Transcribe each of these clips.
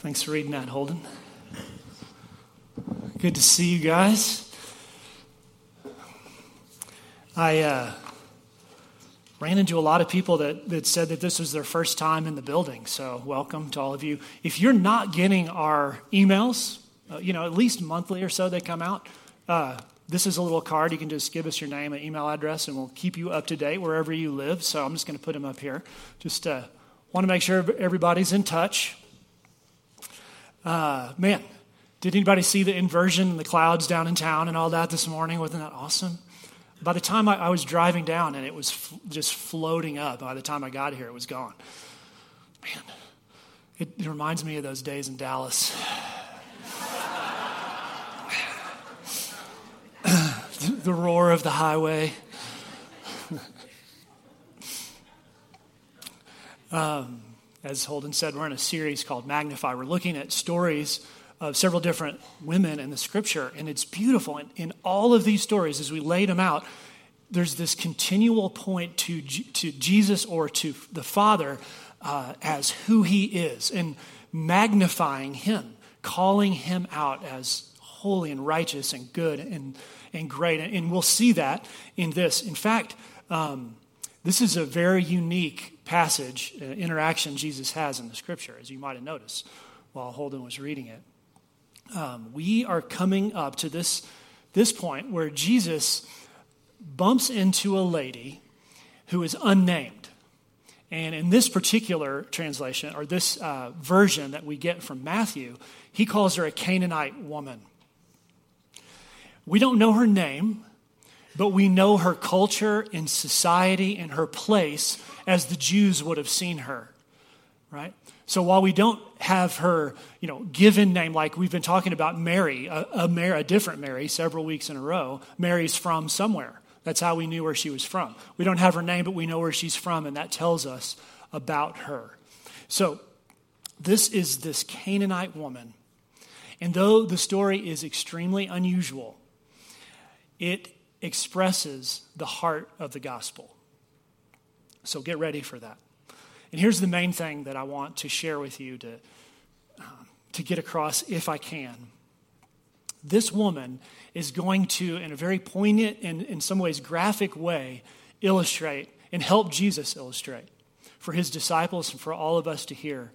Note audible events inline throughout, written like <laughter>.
Thanks for reading that, Holden. Good to see you guys. I uh, ran into a lot of people that, that said that this was their first time in the building, so welcome to all of you. If you're not getting our emails, uh, you know, at least monthly or so they come out, uh, this is a little card. You can just give us your name and email address, and we'll keep you up to date wherever you live. So I'm just going to put them up here. Just uh, want to make sure everybody's in touch. Uh, man, did anybody see the inversion in the clouds down in town and all that this morning? Wasn't that awesome? By the time I, I was driving down and it was f- just floating up, by the time I got here, it was gone. Man, it, it reminds me of those days in Dallas. <sighs> the roar of the highway. <laughs> um, as Holden said, we're in a series called Magnify. We're looking at stories of several different women in the scripture, and it's beautiful. And in all of these stories, as we laid them out, there's this continual point to, to Jesus or to the Father uh, as who he is and magnifying him, calling him out as holy and righteous and good and and great. And we'll see that in this. In fact, um, this is a very unique passage, uh, interaction Jesus has in the scripture, as you might have noticed while Holden was reading it. Um, we are coming up to this, this point where Jesus bumps into a lady who is unnamed. And in this particular translation, or this uh, version that we get from Matthew, he calls her a Canaanite woman. We don't know her name, but we know her culture and society and her place as the Jews would have seen her, right? So while we don't have her, you know, given name like we've been talking about Mary, a, a, Mary, a different Mary, several weeks in a row, Mary's from somewhere. That's how we knew where she was from. We don't have her name, but we know where she's from, and that tells us about her. So this is this Canaanite woman. And though the story is extremely unusual, it expresses the heart of the gospel. So get ready for that. And here's the main thing that I want to share with you to, um, to get across if I can. This woman is going to, in a very poignant and in some ways graphic way, illustrate and help Jesus illustrate for his disciples and for all of us to hear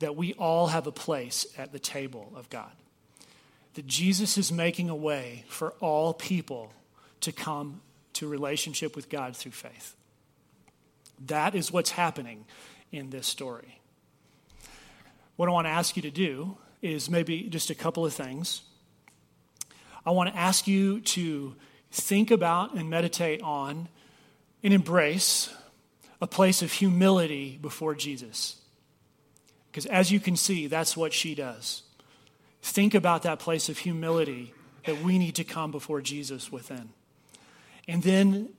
that we all have a place at the table of God that Jesus is making a way for all people to come to relationship with God through faith. That is what's happening in this story. What I want to ask you to do is maybe just a couple of things. I want to ask you to think about and meditate on and embrace a place of humility before Jesus. Because as you can see, that's what she does. Think about that place of humility that we need to come before Jesus within. And then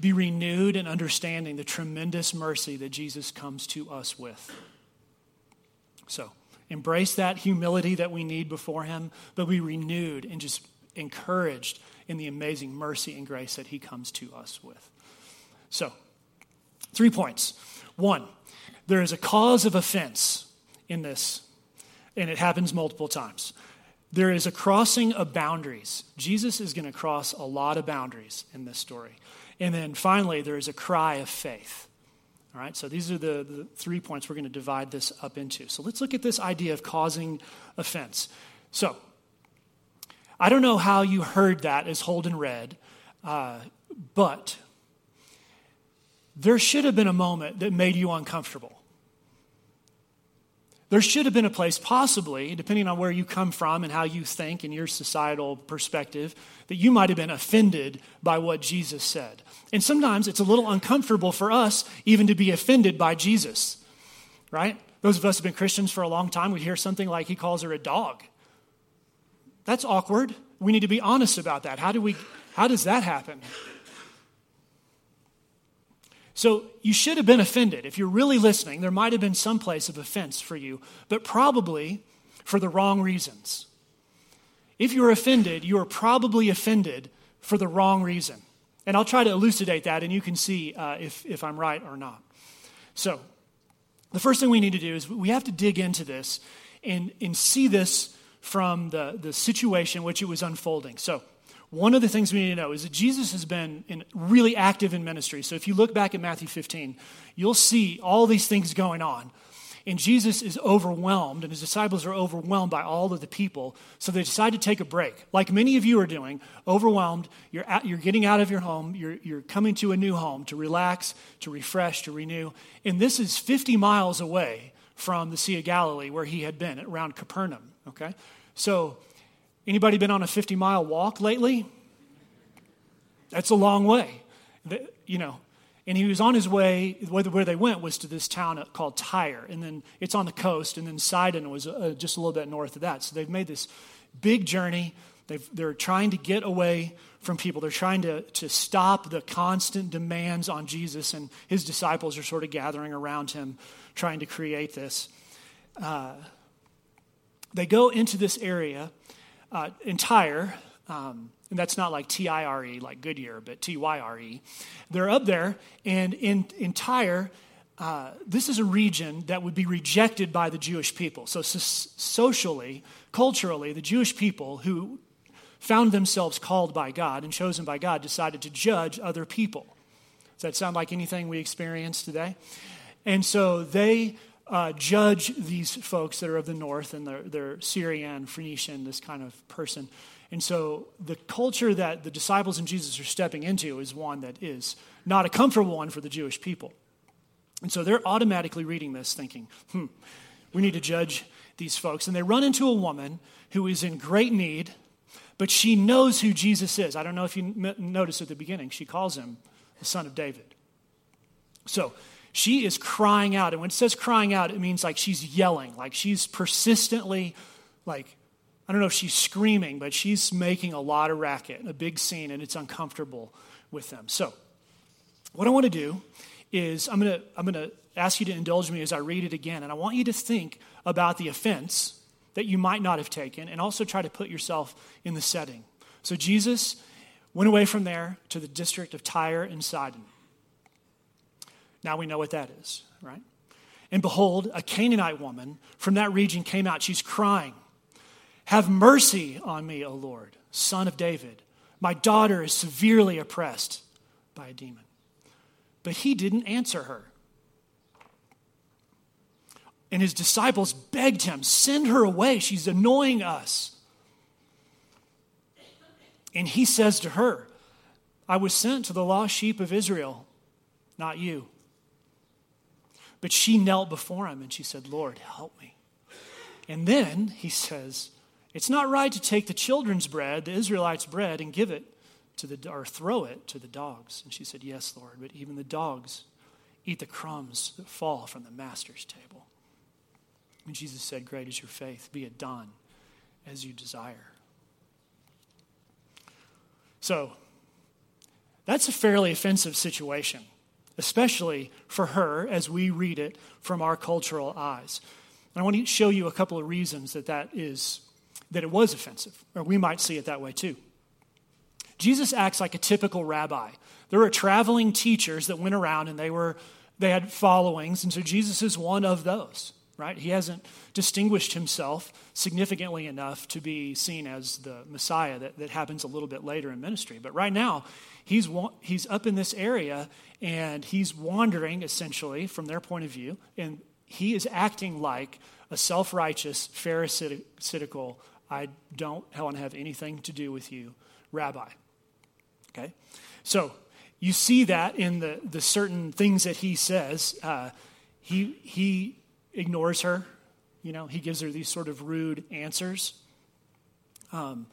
be renewed in understanding the tremendous mercy that Jesus comes to us with. So, embrace that humility that we need before Him, but be renewed and just encouraged in the amazing mercy and grace that He comes to us with. So, three points. One, there is a cause of offense in this and it happens multiple times. There is a crossing of boundaries. Jesus is going to cross a lot of boundaries in this story. And then finally, there is a cry of faith. All right, so these are the, the three points we're going to divide this up into. So let's look at this idea of causing offense. So, I don't know how you heard that as Holden read, uh, but there should have been a moment that made you uncomfortable. There should have been a place, possibly, depending on where you come from and how you think and your societal perspective, that you might have been offended by what Jesus said. And sometimes it's a little uncomfortable for us even to be offended by Jesus, right? Those of us who have been Christians for a long time, we hear something like he calls her a dog. That's awkward. We need to be honest about that. How, do we, how does that happen? So you should have been offended. If you're really listening, there might have been some place of offense for you, but probably for the wrong reasons. If you're offended, you are probably offended for the wrong reason. And I'll try to elucidate that, and you can see uh, if, if I'm right or not. So, the first thing we need to do is we have to dig into this and, and see this from the, the situation which it was unfolding. So, one of the things we need to know is that Jesus has been in, really active in ministry. So, if you look back at Matthew 15, you'll see all these things going on. And Jesus is overwhelmed, and his disciples are overwhelmed by all of the people. So they decide to take a break, like many of you are doing, overwhelmed. You're, at, you're getting out of your home, you're, you're coming to a new home to relax, to refresh, to renew. And this is 50 miles away from the Sea of Galilee where he had been, around Capernaum. Okay? So, anybody been on a 50 mile walk lately? That's a long way. You know, and he was on his way, where they went was to this town called Tyre. And then it's on the coast, and then Sidon was uh, just a little bit north of that. So they've made this big journey. They've, they're trying to get away from people. They're trying to, to stop the constant demands on Jesus, and his disciples are sort of gathering around him, trying to create this. Uh, they go into this area uh, in Tyre. Um, and that's not like T I R E, like Goodyear, but T Y R E. They're up there, and in, entire, uh, this is a region that would be rejected by the Jewish people. So, so, socially, culturally, the Jewish people who found themselves called by God and chosen by God decided to judge other people. Does that sound like anything we experience today? And so they uh, judge these folks that are of the north and they're, they're Syrian, Phoenician, this kind of person. And so the culture that the disciples and Jesus are stepping into is one that is not a comfortable one for the Jewish people. And so they're automatically reading this thinking, hmm, we need to judge these folks. And they run into a woman who is in great need, but she knows who Jesus is. I don't know if you m- noticed at the beginning, she calls him the son of David. So she is crying out. And when it says crying out, it means like she's yelling, like she's persistently like I don't know if she's screaming, but she's making a lot of racket, a big scene, and it's uncomfortable with them. So, what I want to do is I'm going to I'm going to ask you to indulge me as I read it again, and I want you to think about the offense that you might not have taken, and also try to put yourself in the setting. So Jesus went away from there to the district of Tyre and Sidon. Now we know what that is, right? And behold, a Canaanite woman from that region came out. She's crying. Have mercy on me, O Lord, son of David. My daughter is severely oppressed by a demon. But he didn't answer her. And his disciples begged him, Send her away. She's annoying us. And he says to her, I was sent to the lost sheep of Israel, not you. But she knelt before him and she said, Lord, help me. And then he says, it's not right to take the children's bread, the Israelites' bread, and give it to the or throw it to the dogs. And she said, Yes, Lord, but even the dogs eat the crumbs that fall from the master's table. And Jesus said, Great is your faith, be it done as you desire. So, that's a fairly offensive situation, especially for her as we read it from our cultural eyes. And I want to show you a couple of reasons that that is that it was offensive, or we might see it that way too. Jesus acts like a typical rabbi. There were traveling teachers that went around and they were they had followings, and so Jesus is one of those, right? He hasn't distinguished himself significantly enough to be seen as the Messiah that, that happens a little bit later in ministry. But right now, he's, he's up in this area and he's wandering essentially from their point of view, and he is acting like a self righteous, Pharisaical I don't want to have anything to do with you, Rabbi. Okay? So you see that in the, the certain things that he says. Uh, he, he ignores her, you know, he gives her these sort of rude answers. Um,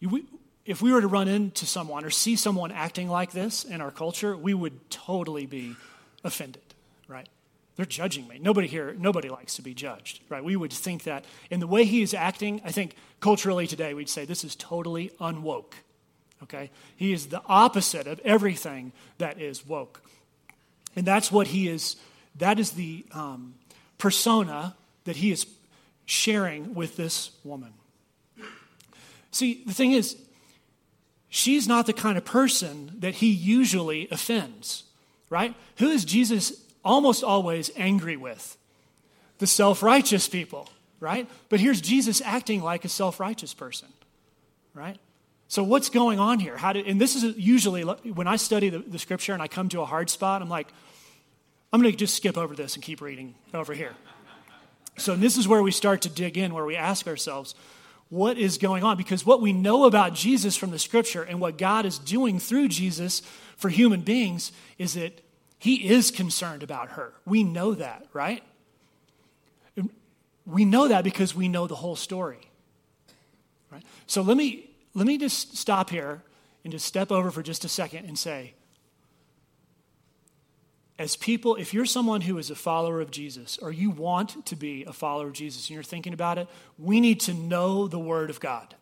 you, if we were to run into someone or see someone acting like this in our culture, we would totally be offended, right? they're judging me. Nobody here, nobody likes to be judged, right? We would think that. In the way he is acting, I think culturally today we'd say this is totally unwoke, okay? He is the opposite of everything that is woke. And that's what he is, that is the um, persona that he is sharing with this woman. See, the thing is, she's not the kind of person that he usually offends, right? Who is Jesus almost always angry with the self righteous people, right? But here's Jesus acting like a self righteous person, right? So what's going on here? How do, and this is usually when I study the, the scripture and I come to a hard spot, I'm like, I'm going to just skip over this and keep reading over here. So this is where we start to dig in, where we ask ourselves, what is going on? Because what we know about Jesus from the scripture and what God is doing through Jesus for human beings is that he is concerned about her. We know that, right? We know that because we know the whole story. Right? So let me let me just stop here and just step over for just a second and say as people, if you're someone who is a follower of Jesus or you want to be a follower of Jesus and you're thinking about it, we need to know the Word of God.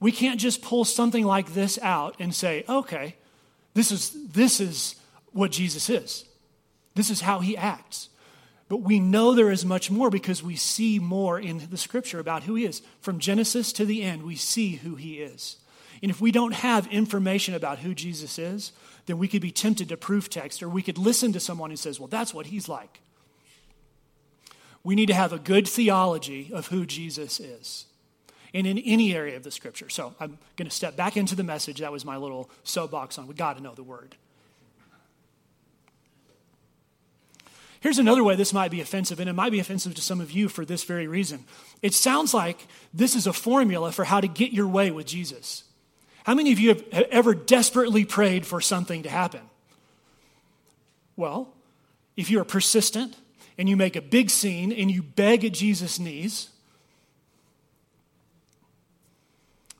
We can't just pull something like this out and say, okay, this is, this is what Jesus is. This is how he acts. But we know there is much more because we see more in the scripture about who he is. From Genesis to the end, we see who he is. And if we don't have information about who Jesus is, then we could be tempted to proof text or we could listen to someone who says, well, that's what he's like. We need to have a good theology of who Jesus is and in any area of the scripture. So I'm going to step back into the message. That was my little soapbox on we got to know the word. Here's another way this might be offensive, and it might be offensive to some of you for this very reason. It sounds like this is a formula for how to get your way with Jesus. How many of you have ever desperately prayed for something to happen? Well, if you're persistent and you make a big scene and you beg at Jesus' knees,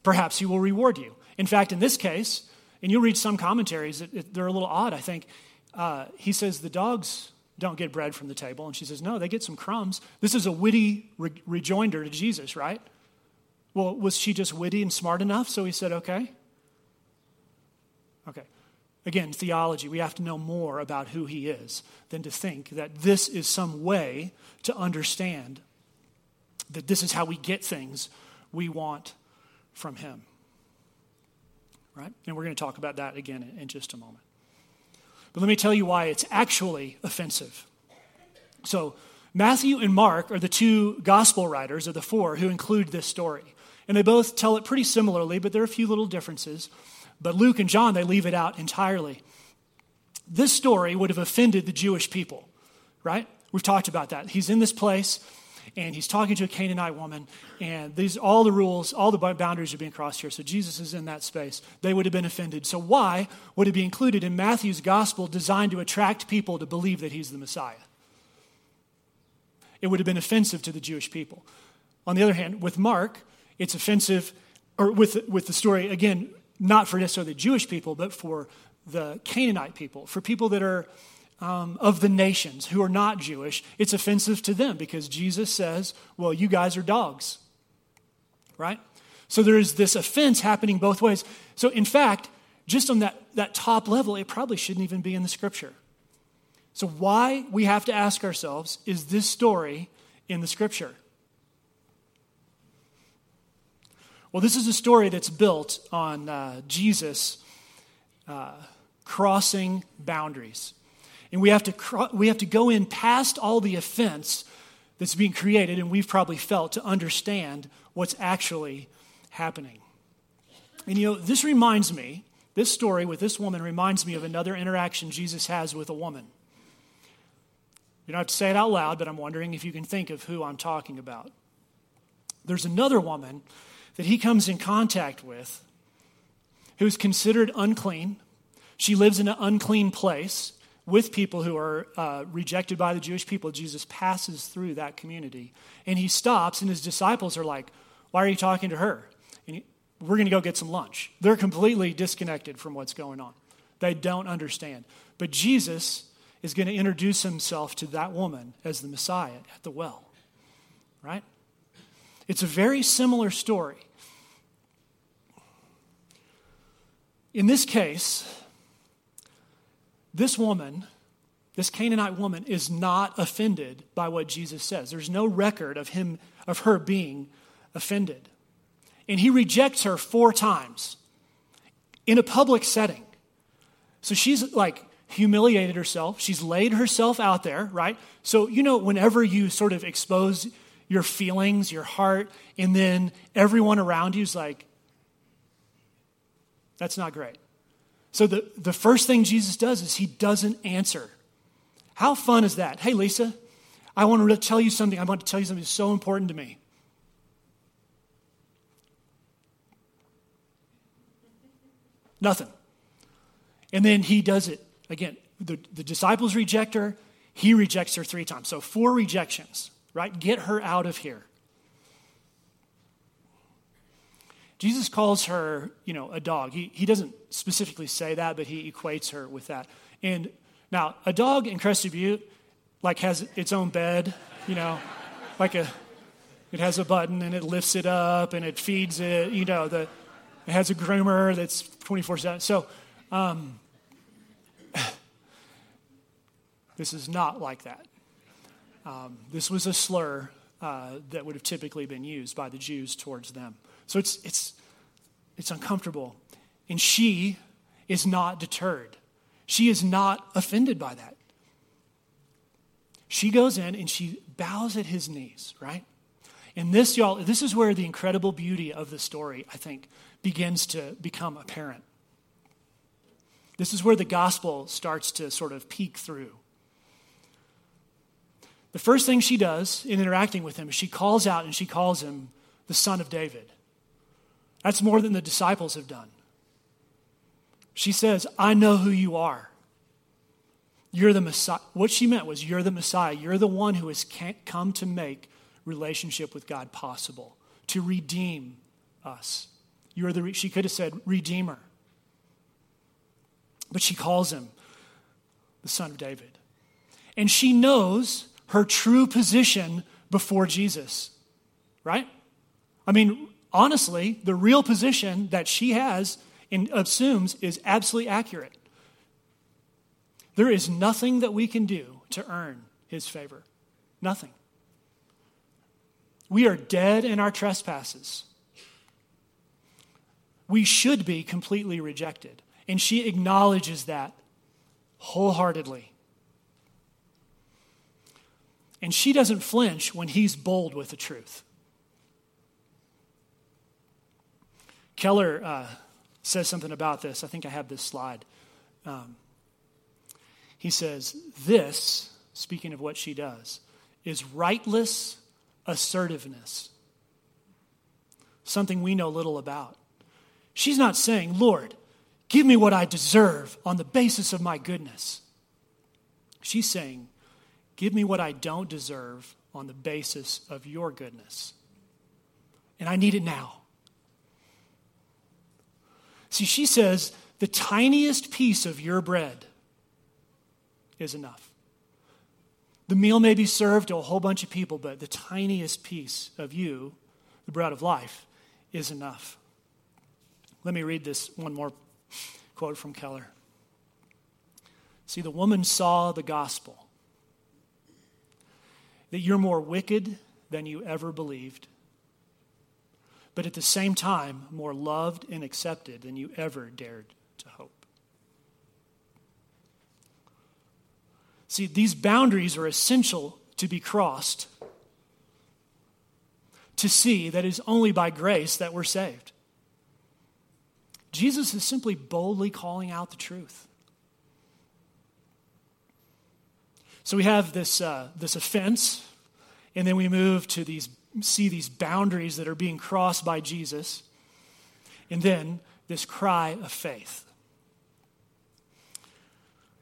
perhaps he will reward you. In fact, in this case, and you'll read some commentaries, it, it, they're a little odd, I think. Uh, he says the dogs don't get bread from the table. And she says, no, they get some crumbs. This is a witty re- rejoinder to Jesus, right? Well, was she just witty and smart enough? So he said, okay. Okay. Again, theology, we have to know more about who he is than to think that this is some way to understand that this is how we get things we want from him. Right? And we're going to talk about that again in, just a moment. But let me tell you why it's actually offensive. So, Matthew and Mark are the two gospel writers of the four who include this story. And they both tell it pretty similarly, but there are a few little differences. But Luke and John, they leave it out entirely. This story would have offended the Jewish people, right? We've talked about that. He's in this place and he's talking to a Canaanite woman, and these all the rules, all the boundaries are being crossed here. So Jesus is in that space. They would have been offended. So why would it be included in Matthew's gospel designed to attract people to believe that he's the Messiah? It would have been offensive to the Jewish people. On the other hand, with Mark, it's offensive, or with, with the story, again, not for necessarily the Jewish people, but for the Canaanite people, for people that are um, of the nations who are not Jewish, it's offensive to them because Jesus says, well, you guys are dogs, right? So there is this offense happening both ways. So, in fact, just on that, that top level, it probably shouldn't even be in the scripture. So, why we have to ask ourselves is this story in the scripture? Well, this is a story that's built on uh, Jesus uh, crossing boundaries. And we have, to, we have to go in past all the offense that's being created, and we've probably felt to understand what's actually happening. And you know, this reminds me, this story with this woman reminds me of another interaction Jesus has with a woman. You don't have to say it out loud, but I'm wondering if you can think of who I'm talking about. There's another woman that he comes in contact with who's considered unclean. She lives in an unclean place with people who are uh, rejected by the Jewish people. Jesus passes through that community. And he stops, and his disciples are like, Why are you talking to her? And he, we're going to go get some lunch. They're completely disconnected from what's going on. They don't understand. But Jesus is going to introduce himself to that woman as the Messiah at the well. Right? It's a very similar story. In this case, this woman, this Canaanite woman, is not offended by what Jesus says. There's no record of him of her being offended. And he rejects her four times in a public setting. So she's like humiliated herself. She's laid herself out there, right? So, you know, whenever you sort of expose your feelings, your heart, and then everyone around you is like, that's not great. So the, the first thing Jesus does is he doesn't answer. How fun is that? Hey, Lisa, I want to tell you something. I want to tell you something so important to me. Nothing. And then he does it again. The, the disciples reject her. He rejects her three times. So, four rejections, right? Get her out of here. Jesus calls her, you know, a dog. He, he doesn't specifically say that, but he equates her with that. And now, a dog in Crested Butte, like, has its own bed, you know, like a, it has a button and it lifts it up and it feeds it, you know, the, it has a groomer that's 24 7. So, um, <sighs> this is not like that. Um, this was a slur uh, that would have typically been used by the Jews towards them. So it's, it's, it's uncomfortable. And she is not deterred. She is not offended by that. She goes in and she bows at his knees, right? And this, y'all, this is where the incredible beauty of the story, I think, begins to become apparent. This is where the gospel starts to sort of peek through. The first thing she does in interacting with him is she calls out and she calls him the son of David. That's more than the disciples have done. She says, I know who you are. You're the Messiah. What she meant was, You're the Messiah. You're the one who has come to make relationship with God possible, to redeem us. You're the, she could have said, Redeemer. But she calls him the Son of David. And she knows her true position before Jesus, right? I mean, honestly, the real position that she has and assumes is absolutely accurate. There is nothing that we can do to earn his favor. Nothing. We are dead in our trespasses. We should be completely rejected. And she acknowledges that wholeheartedly. And she doesn't flinch when he's bold with the truth. Keller uh, says something about this. I think I have this slide. Um, he says, This, speaking of what she does, is rightless assertiveness, something we know little about. She's not saying, Lord, give me what I deserve on the basis of my goodness. She's saying, Give me what I don't deserve on the basis of your goodness. And I need it now. See, she says, the tiniest piece of your bread is enough. The meal may be served to a whole bunch of people, but the tiniest piece of you, the bread of life, is enough. Let me read this one more quote from Keller. See, the woman saw the gospel that you're more wicked than you ever believed but at the same time, more loved and accepted than you ever dared to hope. See, these boundaries are essential to be crossed to see that it is only by grace that we're saved. Jesus is simply boldly calling out the truth. So we have this, uh, this offense, and then we move to these see these boundaries that are being crossed by Jesus, and then this cry of faith.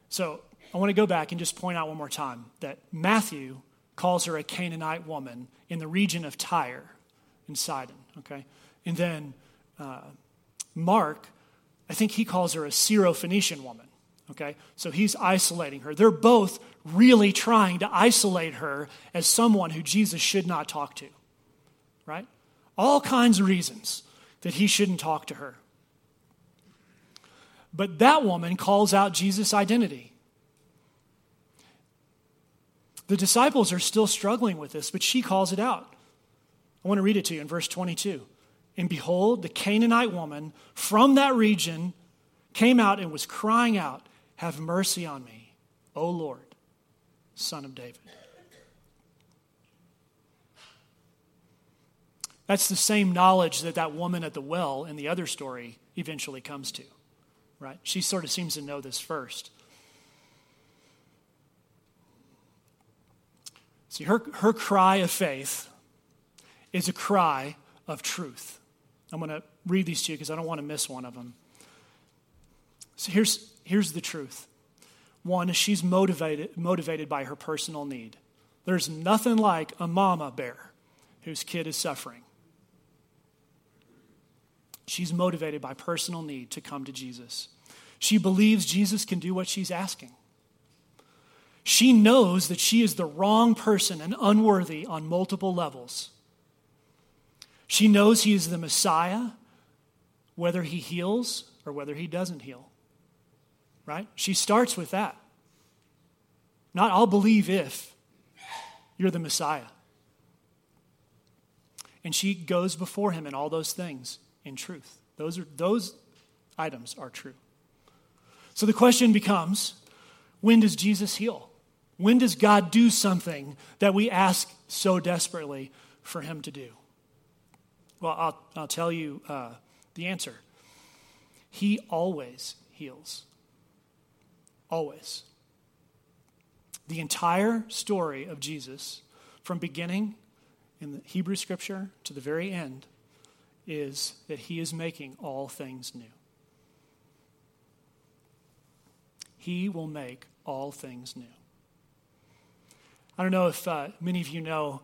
So I want to go back and just point out one more time that Matthew calls her a Canaanite woman in the region of Tyre in Sidon, okay? And then uh, Mark, I think he calls her a Syrophoenician woman, okay? So he's isolating her. They're both really trying to isolate her as someone who Jesus should not talk to right? All kinds of reasons that he shouldn't talk to her. But that woman calls out Jesus' identity. The disciples are still struggling with this, but she calls it out. I want to read it to you in verse 22. And behold, the Canaanite woman from that region came out and was crying out, Have mercy on me, O Lord, son of David. That's the same knowledge that that woman at the well in the other story eventually comes to, right? She sort of seems to know this first. See, her, her cry of faith is a cry of truth. I'm going to read these to you because I don't want to miss one of them. So here's, here's the truth one is she's motivated, motivated by her personal need. There's nothing like a mama bear whose kid is suffering. She's motivated by personal need to come to Jesus. She believes Jesus can do what she's asking. She knows that she is the wrong person and unworthy on multiple levels. She knows he is the Messiah, whether he heals or whether he doesn't heal. Right? She starts with that. Not, I'll believe if you're the Messiah. And she goes before him in all those things in truth. Those, are, those items are true. So the question becomes when does Jesus heal? When does God do something that we ask so desperately for him to do? Well, I'll, I'll tell you uh, the answer. He always heals. Always. The entire story of Jesus, from beginning in the Hebrew scripture to the very end, is that he is making all things new. He will make all things new. I don't know if uh, many of you know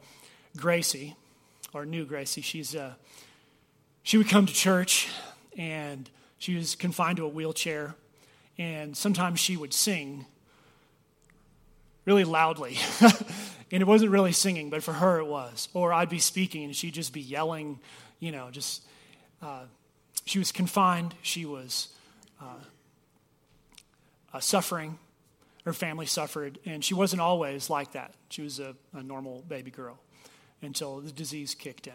Gracie or knew Gracie. She's uh, she would come to church and she was confined to a wheelchair, and sometimes she would sing really loudly. <laughs> and it wasn't really singing, but for her it was. Or I'd be speaking and she'd just be yelling you know, just, uh, she was confined. She was uh, uh, suffering. Her family suffered. And she wasn't always like that. She was a, a normal baby girl until the disease kicked in.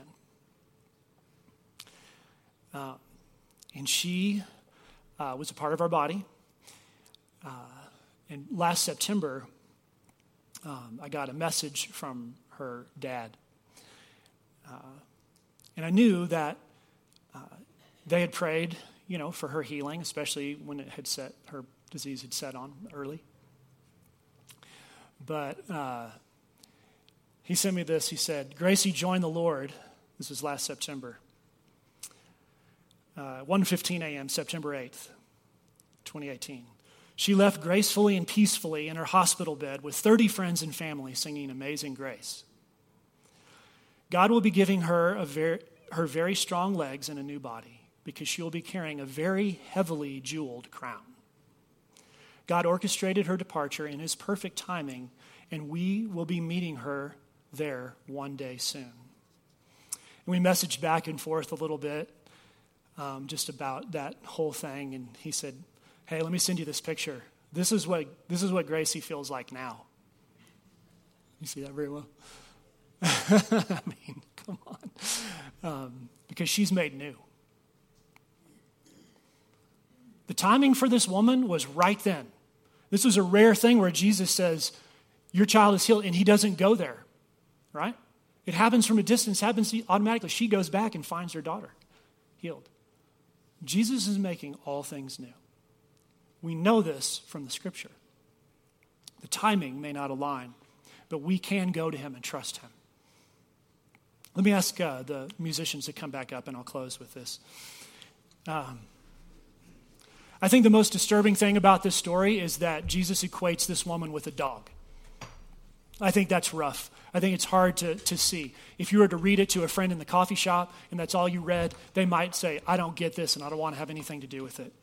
Uh, and she uh, was a part of our body. Uh, and last September, um, I got a message from her dad. Uh, and I knew that uh, they had prayed, you know, for her healing, especially when it had set, her disease had set on early. But uh, he sent me this. He said, Gracie joined the Lord. This was last September. Uh, 1.15 a.m., September 8th, 2018. She left gracefully and peacefully in her hospital bed with 30 friends and family singing Amazing Grace. God will be giving her very, her very strong legs and a new body because she will be carrying a very heavily jeweled crown. God orchestrated her departure in his perfect timing, and we will be meeting her there one day soon. And we messaged back and forth a little bit um, just about that whole thing, and he said, Hey, let me send you this picture. This is what, this is what Gracie feels like now. You see that very well? <laughs> I mean, come on. Um, because she's made new. The timing for this woman was right then. This was a rare thing where Jesus says, Your child is healed, and he doesn't go there, right? It happens from a distance, happens automatically. She goes back and finds her daughter healed. Jesus is making all things new. We know this from the scripture. The timing may not align, but we can go to him and trust him. Let me ask uh, the musicians to come back up, and I'll close with this. Um, I think the most disturbing thing about this story is that Jesus equates this woman with a dog. I think that's rough. I think it's hard to, to see. If you were to read it to a friend in the coffee shop and that's all you read, they might say, I don't get this and I don't want to have anything to do with it.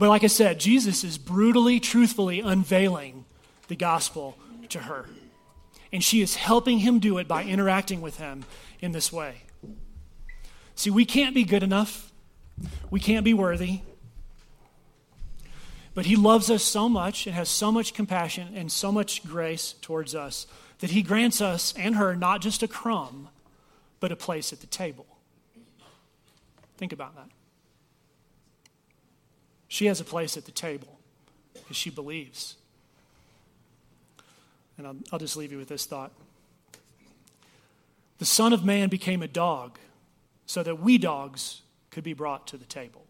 But like I said, Jesus is brutally, truthfully unveiling the gospel to her. And she is helping him do it by interacting with him in this way. See, we can't be good enough, we can't be worthy. But he loves us so much and has so much compassion and so much grace towards us that he grants us and her not just a crumb, but a place at the table. Think about that. She has a place at the table because she believes. And I'll, I'll just leave you with this thought. the Son of Man became a dog so that we dogs could be brought to the table.